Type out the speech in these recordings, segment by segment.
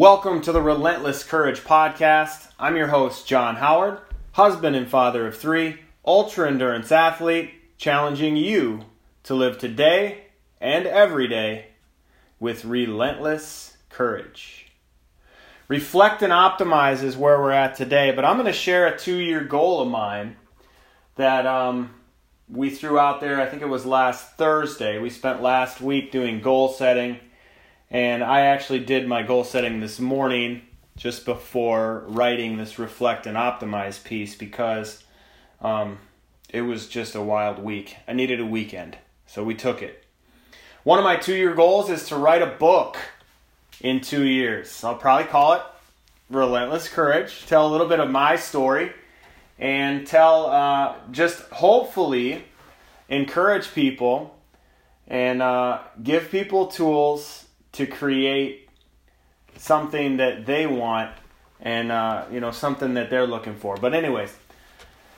Welcome to the Relentless Courage Podcast. I'm your host, John Howard, husband and father of three, ultra endurance athlete, challenging you to live today and every day with relentless courage. Reflect and optimize is where we're at today, but I'm going to share a two year goal of mine that um, we threw out there. I think it was last Thursday. We spent last week doing goal setting and I actually did my goal setting this morning just before writing this reflect and optimize piece because um, it was just a wild week. I needed a weekend, so we took it. One of my two year goals is to write a book in two years. I'll probably call it Relentless Courage, tell a little bit of my story, and tell uh, just hopefully encourage people and uh, give people tools to create something that they want and uh, you know something that they're looking for. But anyways,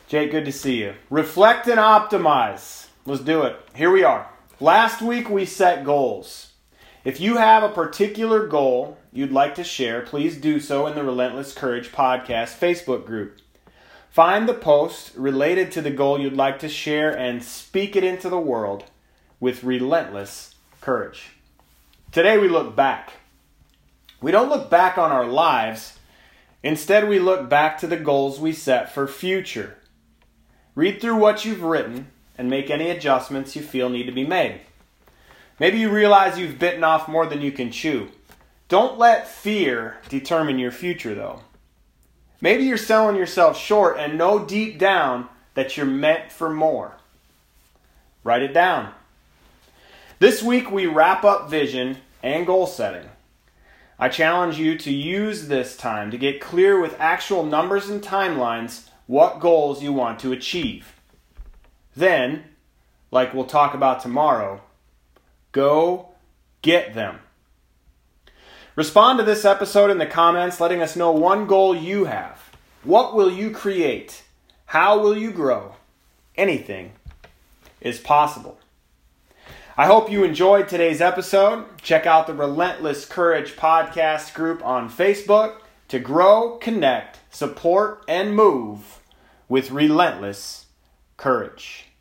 Jake, good to see you. Reflect and optimize. Let's do it. Here we are. Last week we set goals. If you have a particular goal you'd like to share, please do so in the Relentless Courage Podcast Facebook group. Find the post related to the goal you'd like to share and speak it into the world with relentless courage. Today we look back. We don't look back on our lives. Instead, we look back to the goals we set for future. Read through what you've written and make any adjustments you feel need to be made. Maybe you realize you've bitten off more than you can chew. Don't let fear determine your future, though. Maybe you're selling yourself short and know deep down that you're meant for more. Write it down. This week we wrap up vision and goal setting. I challenge you to use this time to get clear with actual numbers and timelines what goals you want to achieve. Then, like we'll talk about tomorrow, go get them. Respond to this episode in the comments letting us know one goal you have. What will you create? How will you grow? Anything is possible. I hope you enjoyed today's episode. Check out the Relentless Courage podcast group on Facebook to grow, connect, support, and move with relentless courage.